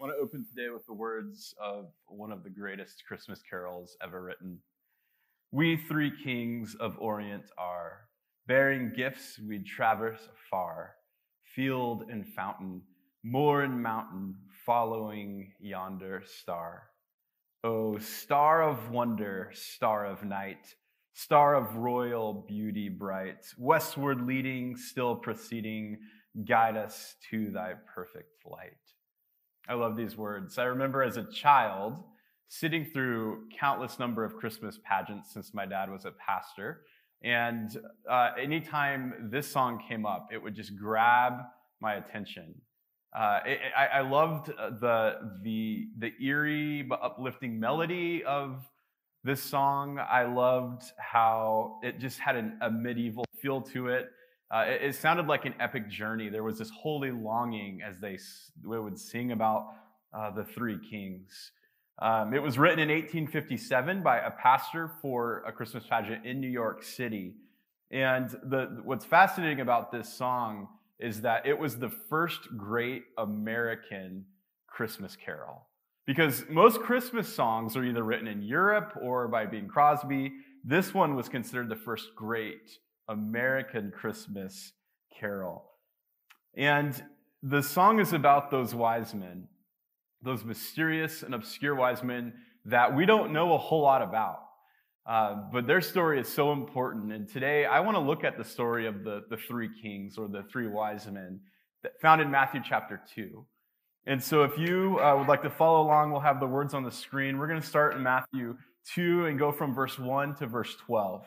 I want to open today with the words of one of the greatest Christmas carols ever written. We three kings of Orient are, bearing gifts we traverse afar, field and fountain, moor and mountain, following yonder star. O star of wonder, star of night, star of royal beauty bright, westward leading, still proceeding, guide us to thy perfect light. I love these words. I remember as a child sitting through countless number of Christmas pageants since my dad was a pastor. And uh, anytime this song came up, it would just grab my attention. Uh, it, I, I, loved the, the, the eerie but uplifting melody of this song. I loved how it just had an, a medieval feel to it. Uh, it, it, sounded like an epic journey. There was this holy longing as they, they would sing about uh, the three kings. Um, it was written in 1857 by a pastor for a Christmas pageant in New York City. And the, what's fascinating about this song is that it was the first great American Christmas carol. Because most Christmas songs are either written in Europe or by Bing Crosby. This one was considered the first great American Christmas carol. And the song is about those wise men, those mysterious and obscure wise men that we don't know a whole lot about. Uh, but their story is so important. And today I want to look at the story of the, the three kings or the three wise men that found in Matthew chapter 2. And so if you uh, would like to follow along, we'll have the words on the screen. We're going to start in Matthew 2 and go from verse 1 to verse 12.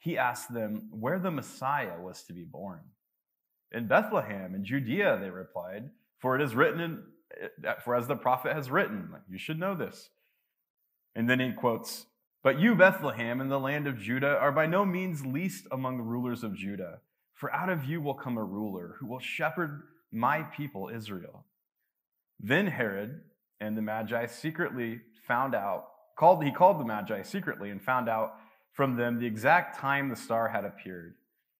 he asked them where the Messiah was to be born. In Bethlehem, in Judea, they replied, for it is written in, eh, for as the prophet has written, you should know this. And then he quotes, But you, Bethlehem, in the land of Judah, are by no means least among the rulers of Judah, for out of you will come a ruler who will shepherd my people Israel. Then Herod and the Magi secretly found out, called, he called the Magi secretly and found out from them the exact time the star had appeared.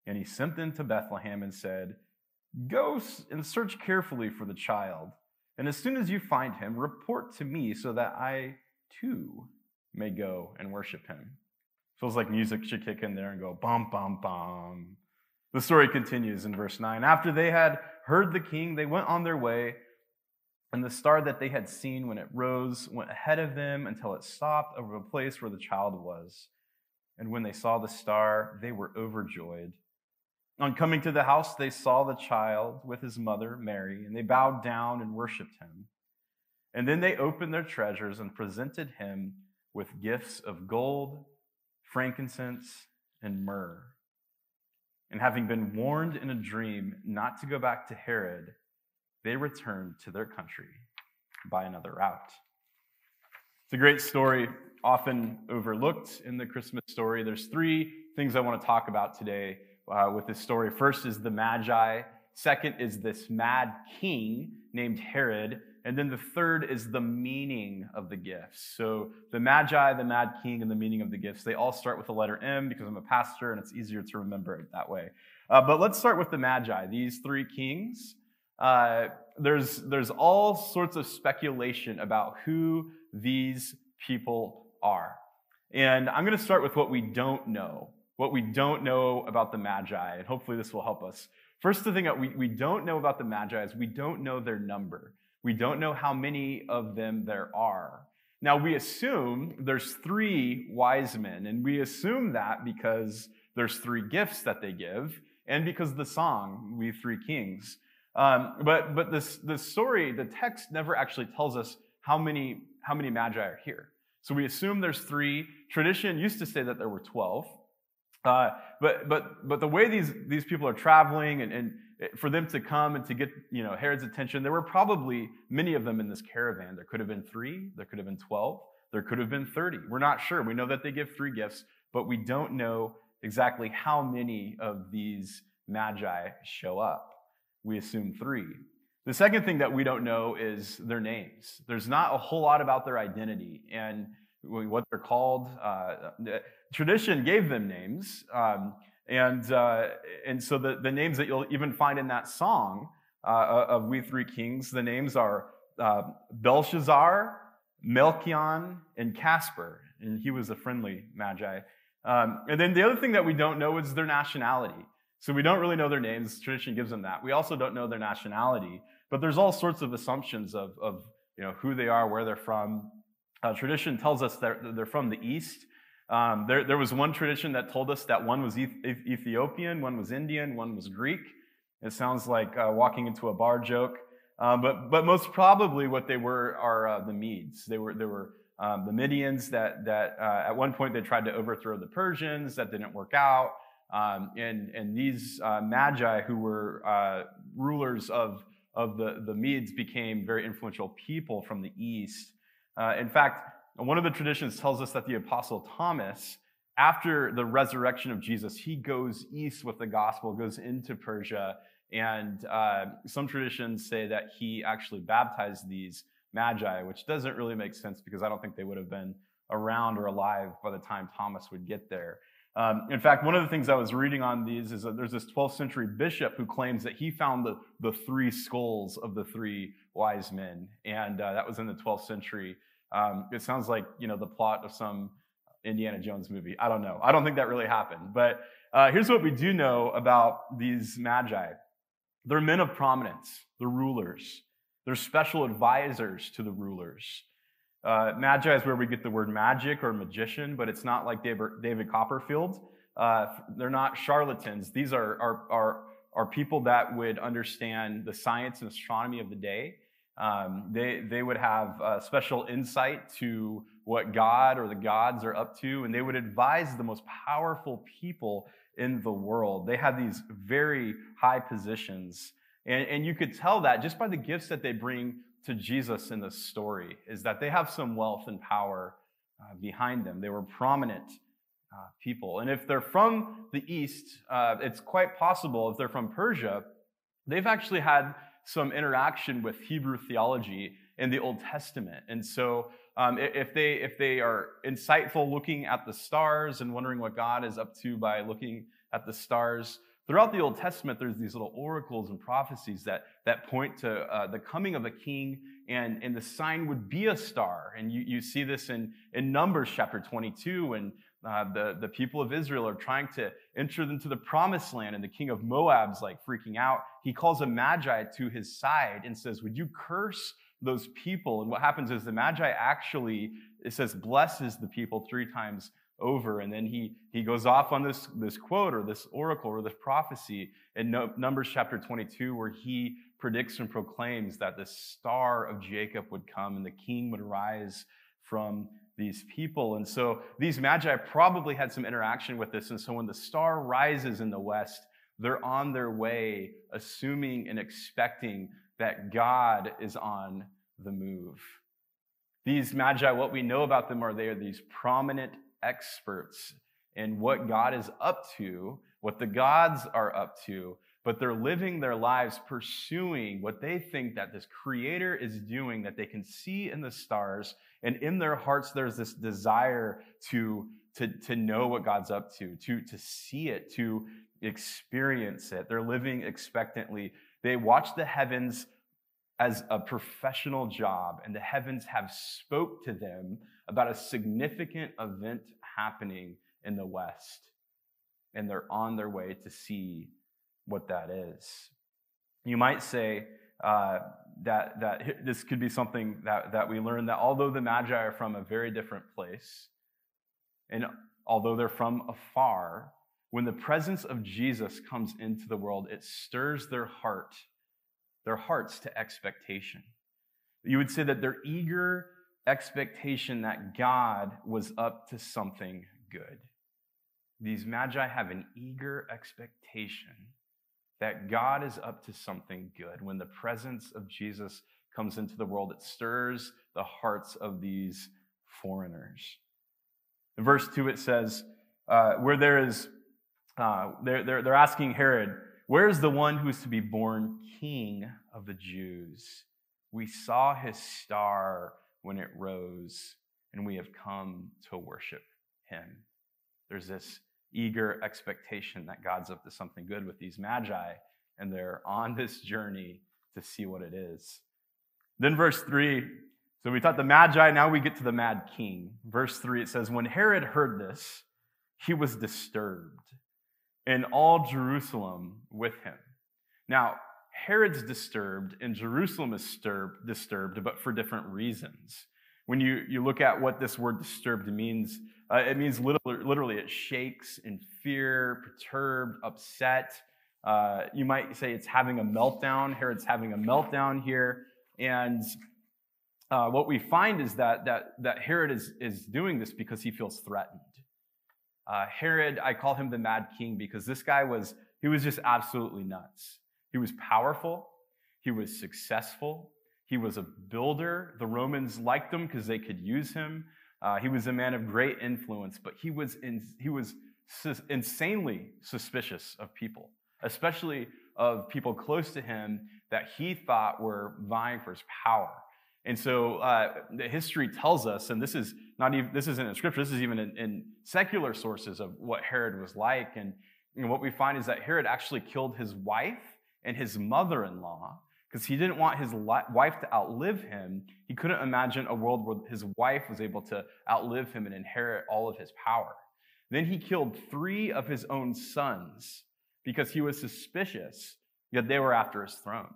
And he sent them to Bethlehem and said, Go and search carefully for the child. And as soon as you find him, report to me so that I too may go and worship him. Feels like music should kick in there and go bum, bum, bum. The story continues in verse 9. After they had heard the king, they went on their way, and the star that they had seen when it rose went ahead of them until it stopped over the place where the child was. And when they saw the star, they were overjoyed. On coming to the house, they saw the child with his mother, Mary, and they bowed down and worshiped him. And then they opened their treasures and presented him with gifts of gold, frankincense, and myrrh. And having been warned in a dream not to go back to Herod, they returned to their country by another route. It's a great story often overlooked in the Christmas story. There's three things I want to talk about today uh, with this story. First is the Magi. Second is this mad king named Herod. And then the third is the meaning of the gifts. So the Magi, the Mad King, and the meaning of the gifts, they all start with the letter M because I'm a pastor and it's easier to remember it that way. Uh, but let's start with the Magi, these three kings. Uh, there's, there's all sorts of speculation about who these people are. And I'm going to start with what we don't know, what we don't know about the Magi, and hopefully this will help us. First, the thing that we, we don't know about the Magi is we don't know their number. We don't know how many of them there are. Now, we assume there's three wise men, and we assume that because there's three gifts that they give, and because the song, We Three Kings. Um, but but this, this story, the text never actually tells us how many, how many magi are here. So we assume there's three. Tradition used to say that there were 12. Uh, but, but, but the way these, these people are traveling and, and for them to come and to get you know Herod's attention, there were probably many of them in this caravan. There could have been three, there could have been 12, there could have been 30. We're not sure. We know that they give three gifts, but we don't know exactly how many of these magi show up. We assume three. The second thing that we don't know is their names. There's not a whole lot about their identity and what they're called. Uh, tradition gave them names. Um, and, uh, and so the, the names that you'll even find in that song uh, of We Three Kings, the names are uh, Belshazzar, Melchior, and Casper. And he was a friendly magi. Um, and then the other thing that we don't know is their nationality. So we don't really know their names. Tradition gives them that. We also don't know their nationality. But there's all sorts of assumptions of, of you know, who they are, where they're from. Uh, tradition tells us that they're from the east. Um, there, there was one tradition that told us that one was Ethiopian, one was Indian, one was Greek. It sounds like uh, walking into a bar joke. Um, but, but most probably what they were are uh, the Medes. They were, they were um, the Midians that, that uh, at one point they tried to overthrow the Persians. That didn't work out. Um, and, and these uh, magi who were uh, rulers of, of the, the Medes became very influential people from the east. Uh, in fact, one of the traditions tells us that the apostle Thomas, after the resurrection of Jesus, he goes east with the gospel, goes into Persia, and uh, some traditions say that he actually baptized these magi, which doesn't really make sense because I don't think they would have been around or alive by the time Thomas would get there. Um, in fact, one of the things I was reading on these is that there's this 12th century bishop who claims that he found the, the three skulls of the three wise men. And uh, that was in the 12th century. Um, it sounds like, you know, the plot of some Indiana Jones movie. I don't know. I don't think that really happened. But uh, here's what we do know about these magi. They're men of prominence. They're rulers. They're special advisors to the rulers. Uh, magi is where we get the word magic or magician, but it's not like David Copperfield. Uh, they're not charlatans. These are, are, are, are people that would understand the science and astronomy of the day. Um, they, they would have uh, special insight to what God or the gods are up to, and they would advise the most powerful people in the world. They had these very high positions. And, and you could tell that just by the gifts that they bring to Jesus in this story is that they have some wealth and power uh, behind them. They were prominent uh, people. And if they're from the East, uh, it's quite possible if they're from Persia, they've actually had some interaction with Hebrew theology in the Old Testament. And so um, if, they, if they are insightful looking at the stars and wondering what God is up to by looking at the stars, Throughout the Old Testament, there's these little oracles and prophecies that, that point to uh, the coming of a king, and, and the sign would be a star. And you, you see this in, in Numbers chapter 22, when uh, the, the people of Israel are trying to enter into the promised land, and the king of Moab's like freaking out. He calls a magi to his side and says, Would you curse those people? And what happens is the magi actually, it says, blesses the people three times over. And then he, he goes off on this, this quote or this oracle or this prophecy in Numbers chapter 22, where he predicts and proclaims that the star of Jacob would come and the king would rise from these people. And so these magi probably had some interaction with this. And so when the star rises in the west, they're on their way, assuming and expecting that God is on the move. These magi, what we know about them are they are these prominent experts in what God is up to, what the gods are up to, but they're living their lives pursuing what they think that this creator is doing that they can see in the stars. And in their hearts there's this desire to to, to know what god's up to to to see it to experience it. They're living expectantly. They watch the heavens as a professional job and the heavens have spoke to them about a significant event happening in the West. And they're on their way to see what that is. You might say uh, that, that this could be something that, that we learn that although the Magi are from a very different place, and although they're from afar, when the presence of Jesus comes into the world, it stirs their heart, their hearts to expectation. You would say that they're eager expectation that God was up to something good. These magi have an eager expectation that God is up to something good. When the presence of Jesus comes into the world, it stirs the hearts of these foreigners. In verse 2, it says, uh, where there is, uh, they're, they're, they're asking Herod, Where's the one who is to be born king of the Jews? We saw his star when it rose, and we have come to worship him. There's this eager expectation that God's up to something good with these magi, and they're on this journey to see what it is. Then, verse 3 so we taught the magi, now we get to the mad king. Verse 3 it says, When Herod heard this, he was disturbed, and all Jerusalem with him. Now, Herod's disturbed and Jerusalem is disturbed, disturbed, but for different reasons. When you, you look at what this word disturbed means, uh, it means literally, literally, it shakes in fear, perturbed, upset. Uh, you might say it's having a meltdown. Herod's having a meltdown here. And uh, what we find is that, that, that Herod is, is doing this because he feels threatened. Uh, Herod, I call him the mad king because this guy was, he was just absolutely nuts. He was powerful. He was successful. He was a builder. The Romans liked him because they could use him. Uh, he was a man of great influence, but he was, in, he was sus- insanely suspicious of people, especially of people close to him that he thought were vying for his power. And so uh, the history tells us, and this is not even this isn't in scripture. This is even in, in secular sources of what Herod was like. And you know, what we find is that Herod actually killed his wife and his mother-in-law because he didn't want his li- wife to outlive him. He couldn't imagine a world where his wife was able to outlive him and inherit all of his power. Then he killed three of his own sons because he was suspicious that they were after his throne.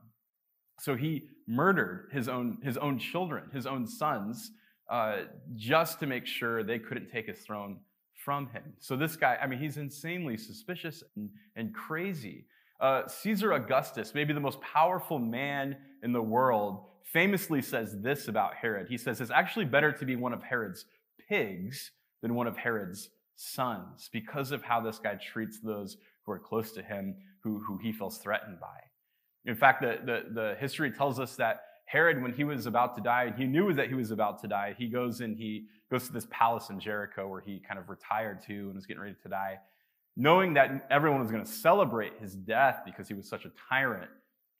So he murdered his own, his own children, his own sons, uh, just to make sure they couldn't take his throne from him. So this guy, I mean, he's insanely suspicious and, and crazy. Uh, Caesar Augustus, maybe the most powerful man in the world, famously says this about Herod. He says it's actually better to be one of Herod's pigs than one of Herod's sons because of how this guy treats those who are close to him, who, who he feels threatened by. In fact, the, the, the history tells us that Herod, when he was about to die, he knew that he was about to die. He goes and he goes to this palace in Jericho where he kind of retired to and was getting ready to die. Knowing that everyone was going to celebrate his death because he was such a tyrant,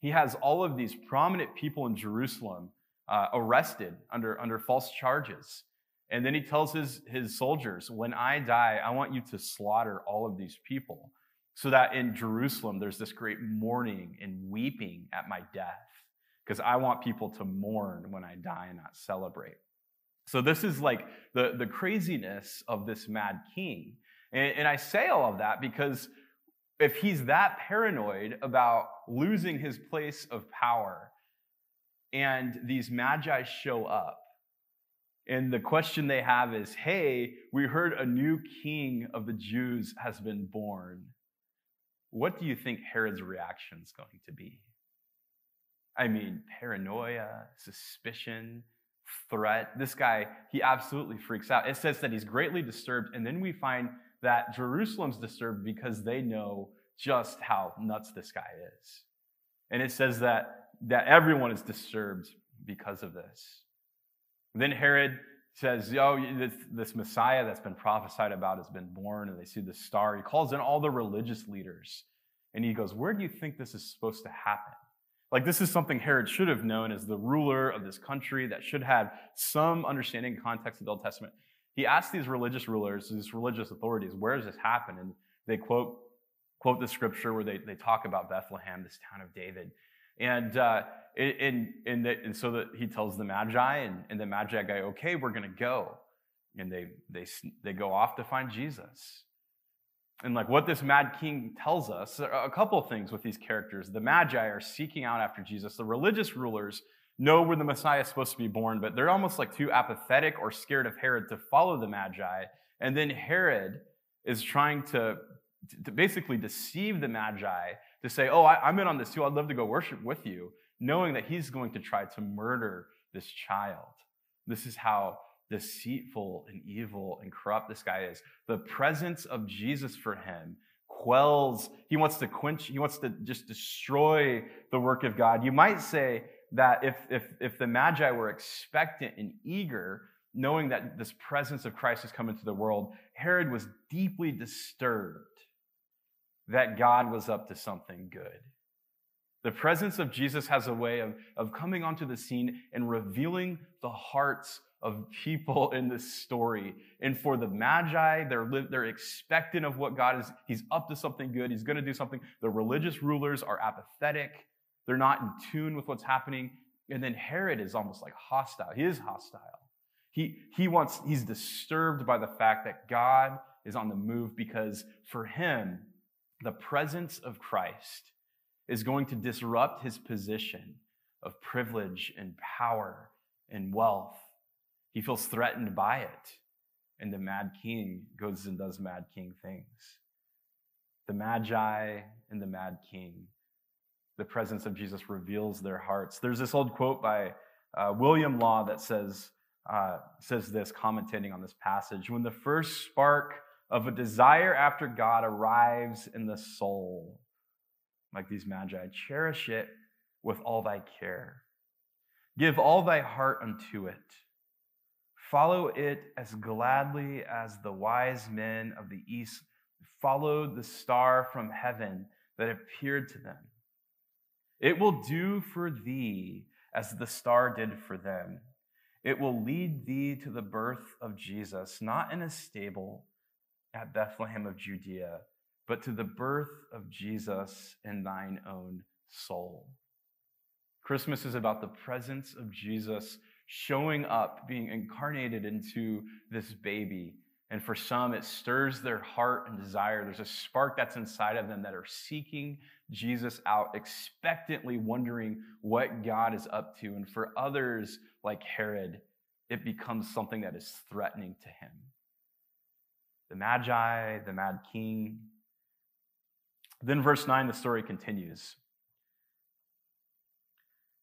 he has all of these prominent people in Jerusalem uh, arrested under, under false charges. And then he tells his, his soldiers, When I die, I want you to slaughter all of these people so that in Jerusalem there's this great mourning and weeping at my death because I want people to mourn when I die and not celebrate. So this is like the, the craziness of this mad king. And, and I say all of that because if he's that paranoid about losing his place of power and these magi show up, and the question they have is, hey, we heard a new king of the Jews has been born what do you think Herod's reaction is going to be? I mean, paranoia, suspicion, threat. This guy, he absolutely freaks out. It says that he's greatly disturbed, and then we find that Jerusalem's disturbed because they know just how nuts this guy is. And it says that, that everyone is disturbed because of this. then Herod says, oh, Yo, this, this Messiah that's been prophesied about has been born, and they see the star. He calls in all the religious leaders, and he goes, Where do you think this is supposed to happen? Like, this is something Herod should have known as the ruler of this country that should have some understanding and context of the Old Testament. He asked these religious rulers, these religious authorities, where does this happen? And they quote, quote the scripture where they, they talk about Bethlehem, this town of David. And, uh, and, and, the, and so that he tells the Magi, and, and the Magi guy, okay, we're going to go. And they, they, they go off to find Jesus. And like what this mad king tells us, a couple things with these characters. The Magi are seeking out after Jesus. The religious rulers know where the Messiah is supposed to be born, but they're almost like too apathetic or scared of Herod to follow the Magi. And then Herod is trying to, to basically deceive the Magi to say, Oh, I, I'm in on this too. I'd love to go worship with you, knowing that he's going to try to murder this child. This is how deceitful and evil and corrupt this guy is. The presence of Jesus for him quells, he wants to quench, he wants to just destroy the work of God. You might say that if, if, if the Magi were expectant and eager, knowing that this presence of Christ has come into the world, Herod was deeply disturbed that God was up to something good. The presence of Jesus has a way of, of coming onto the scene and revealing the hearts of people in this story. And for the Magi, they're, they're expectant of what God is. He's up to something good. He's going to do something. The religious rulers are apathetic. They're not in tune with what's happening. And then Herod is almost like hostile. He is hostile. He, he wants, he's disturbed by the fact that God is on the move because for him, the presence of Christ is going to disrupt his position of privilege and power and wealth he feels threatened by it. And the mad king goes and does mad king things. The magi and the mad king, the presence of Jesus reveals their hearts. There's this old quote by uh, William Law that says, uh, says this, commentating on this passage When the first spark of a desire after God arrives in the soul, like these magi, cherish it with all thy care. Give all thy heart unto it Follow it as gladly as the wise men of the east followed the star from heaven that appeared to them. It will do for thee as the star did for them. It will lead thee to the birth of Jesus, not in a stable at Bethlehem of Judea, but to the birth of Jesus in thine own soul. Christmas is about the presence of Jesus showing up, being incarnated into this baby. And for some, it stirs their heart and desire. There's a spark that's inside of them that are seeking Jesus out, expectantly wondering what God is up to. And for others, like Herod, it becomes something that is threatening to him. The Magi, the Mad King. Then, verse 9, the story continues.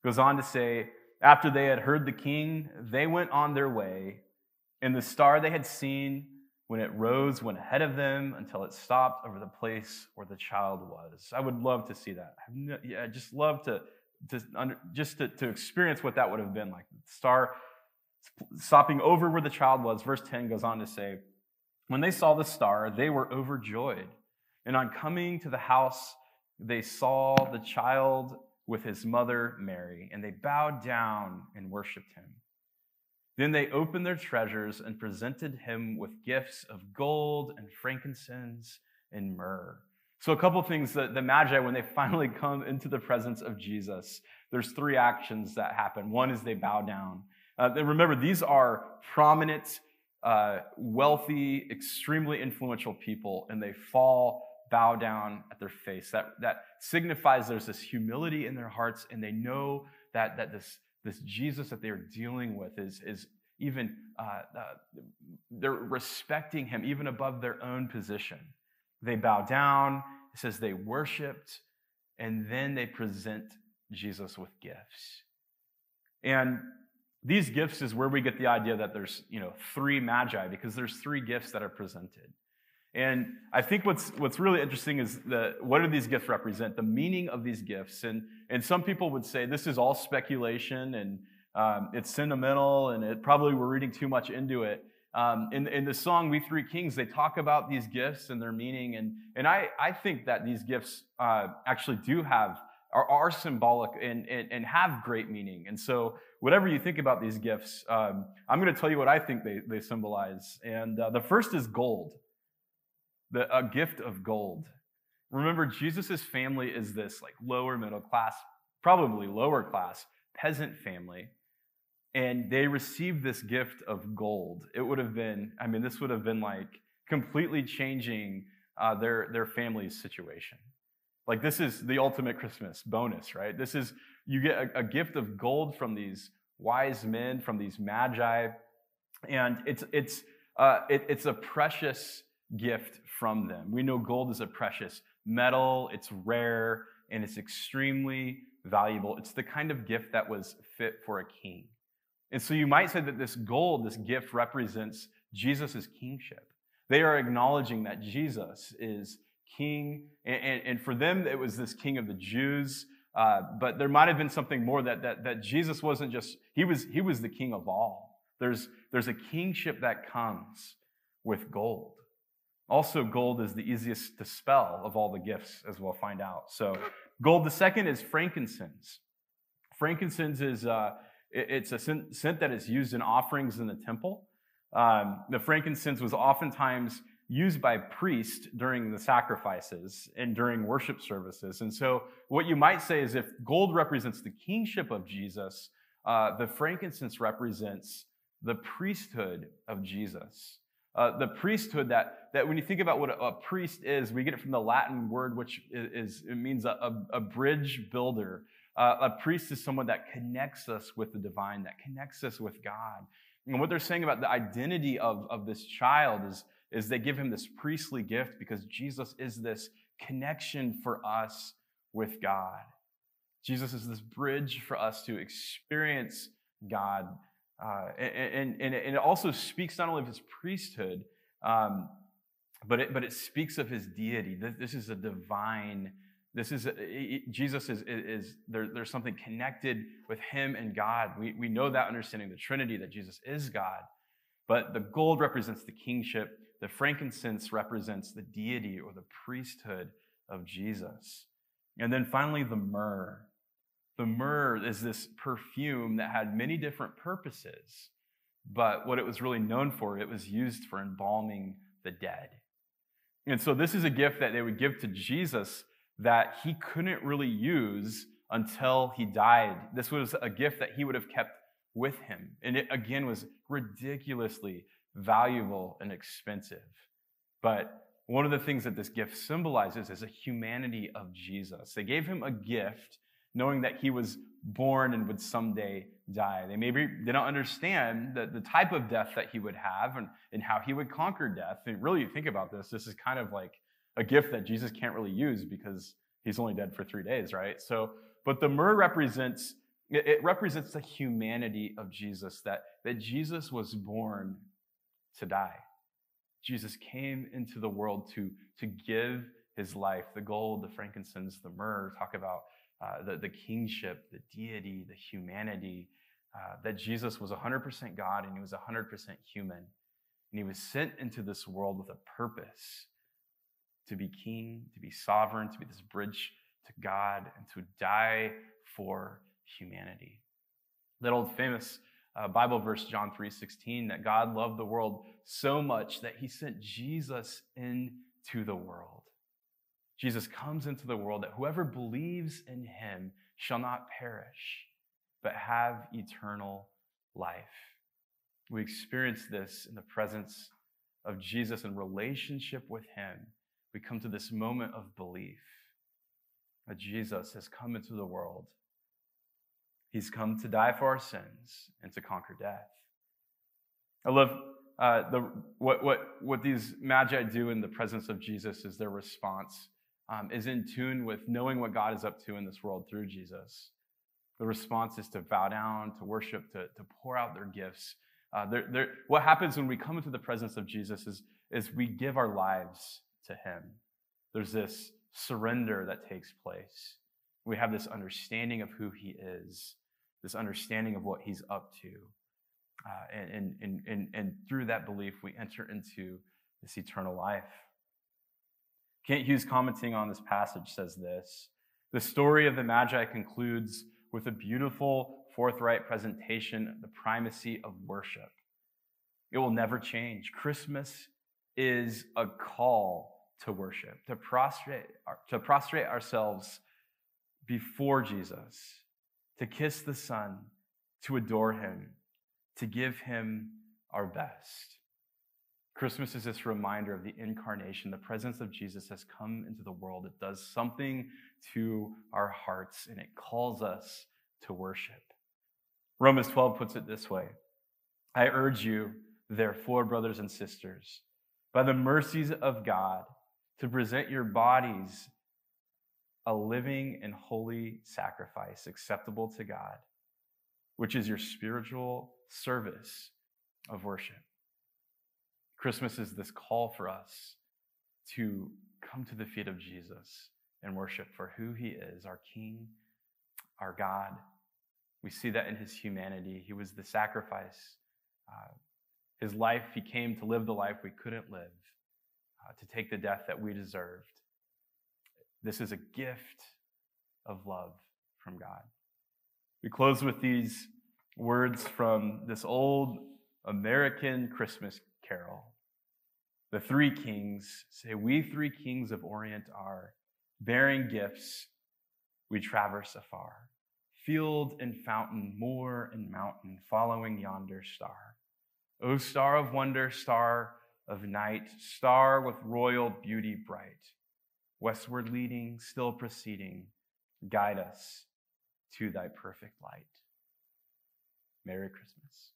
Goes on to say, after they had heard the king, they went on their way, and the star they had seen when it rose went ahead of them until it stopped over the place where the child was. I would love to see that. I just love to, to under, just to, to experience what that would have been like. The star stopping over where the child was. Verse 10 goes on to say, When they saw the star, they were overjoyed. And on coming to the house, they saw the child with his mother Mary, and they bowed down and worshiped him. Then they opened their treasures and presented him with gifts of gold and frankincense and myrrh. So, a couple things that the Magi, when they finally come into the presence of Jesus, there's three actions that happen. One is they bow down. Uh, remember, these are prominent, uh, wealthy, extremely influential people, and they fall bow down at their face. That, that signifies there's this humility in their hearts, and they know that, that this, this Jesus that they're dealing with is, is even, uh, uh, they're respecting him even above their own position. They bow down, it says they worshiped, and then they present Jesus with gifts. And these gifts is where we get the idea that there's, you know, three magi because there's three gifts that are presented. And I think what's, what's really interesting is the, what do these gifts represent? The meaning of these gifts. And, and some people would say this is all speculation and um, it's sentimental and it probably we're reading too much into it. Um, in, in the song We Three Kings, they talk about these gifts and their meaning. And, and I, I think that these gifts uh, actually do have, are, are symbolic and, and, and, have great meaning. And so, whatever you think about these gifts, um, I'm going to tell you what I think they, they symbolize. And uh, the first is gold the, a gift of gold. Remember, Jesus' family is this like lower middle class, probably lower class peasant family. And they received this gift of gold. It would have been, I mean, this would have been like completely changing uh, their, their family's situation. Like, this is the ultimate Christmas bonus, right? This is, you get a, a gift of gold from these wise men, from these magi. And it's, it's, uh, it, it's a precious gift from them. We know gold is a precious metal, it's rare, and it's extremely valuable. It's the kind of gift that was fit for a king. And so you might say that this gold, this gift, represents Jesus' kingship. They are acknowledging that Jesus is king. And, and, and for them, it was this king of the Jews. Uh, but there might have been something more that, that, that Jesus wasn't just, he was, he was the king of all. There's, there's a kingship that comes with gold. Also, gold is the easiest to spell of all the gifts, as we'll find out. So, gold. The second is frankincense. Frankincense is uh, it's a scent that is used in offerings in the temple. Um, the frankincense was oftentimes used by priests during the sacrifices and during worship services. And so, what you might say is if gold represents the kingship of Jesus, uh, the frankincense represents the priesthood of Jesus. Uh, the priesthood that, that when you think about what a, a, priest is, we get it from the Latin word, which is, it means a, a, a bridge builder. Uh, a priest is someone that connects us with the divine, that connects us with God. And what they're saying about the identity of, of this child is, is they give him this priestly gift because Jesus is this connection for us with God. Jesus is this bridge for us to experience God uh, and, and, and, it also speaks not only of his priesthood, um, but, it, but it speaks of his deity. This, is a divine, this is, Jesus is, is there, there's something connected with him and God. We, we know that understanding the Trinity, that Jesus is God. But the gold represents the kingship, the frankincense represents the deity or the priesthood of Jesus. And then finally, the myrrh. The myrrh is this perfume that had many different purposes, but what it was really known for, it was used for embalming the dead. And so this is a gift that they would give to Jesus that he couldn't really use until he died. This was a gift that he would have kept with him. And it, again, was ridiculously valuable and expensive. But one of the things that this gift symbolizes is a humanity of Jesus. They gave him a gift knowing that he was born and would someday die. They maybe didn't understand the, the type of death that he would have and, and how he would conquer death. And really, think about this, this is kind of like a gift that Jesus can't really use because he's only dead for three days, right? So, but the myrrh represents it represents the humanity of Jesus, that, that Jesus was born to die. Jesus came into the world to, to give his life. The gold, the frankincense, the myrrh talk about uh, the, the kingship, the deity, the humanity, uh, that Jesus was 100% God and he was 100% human. And he was sent into this world with a purpose to be king, to be sovereign, to be this bridge to God, and to die for humanity. That old famous uh, Bible verse, John 3:16, that God loved the world so much that he sent Jesus into the world Jesus comes into the world that whoever believes in him shall not perish, but have eternal life. We experience this in the presence of Jesus in relationship with him. We come to this moment of belief that Jesus has come into the world. He's come to die for our sins and to conquer death. I love uh, the, what, what, what these magi do in the presence of Jesus is their response um, is in tune with knowing what God is up to in this world through Jesus. The response is to bow down, to worship, to, to pour out their gifts. Uh, they're, they're, what happens when we come into the presence of Jesus is, is we give our lives to Him. There's this surrender that takes place. We have this understanding of who He is, this understanding of what He's up to. Uh, and, and, and, and through that belief, we enter into this eternal life. Kent Hughes, commenting on this passage, says this The story of the Magi concludes with a beautiful, forthright presentation of the primacy of worship. It will never change. Christmas is a call to worship, to prostrate, to prostrate ourselves before Jesus, to kiss the Son, to adore him, to give him our best. Christmas is this reminder of the incarnation. The presence of Jesus has come into the world. It does something to our hearts and it calls us to worship. Romans 12 puts it this way I urge you, therefore, brothers and sisters, by the mercies of God, to present your bodies a living and holy sacrifice acceptable to God, which is your spiritual service of worship. Christmas is this call for us to come to the feet of Jesus and worship for who he is, our King, our God. We see that in his humanity. He was the sacrifice. Uh, his life, he came to live the life we couldn't live, uh, to take the death that we deserved. This is a gift of love from God. We close with these words from this old American Christmas carol. The three kings say, We three kings of Orient are, bearing gifts, we traverse afar. Field and fountain, moor and mountain, following yonder star. O star of wonder, star of night, star with royal beauty bright, westward leading, still proceeding, guide us to thy perfect light. Merry Christmas.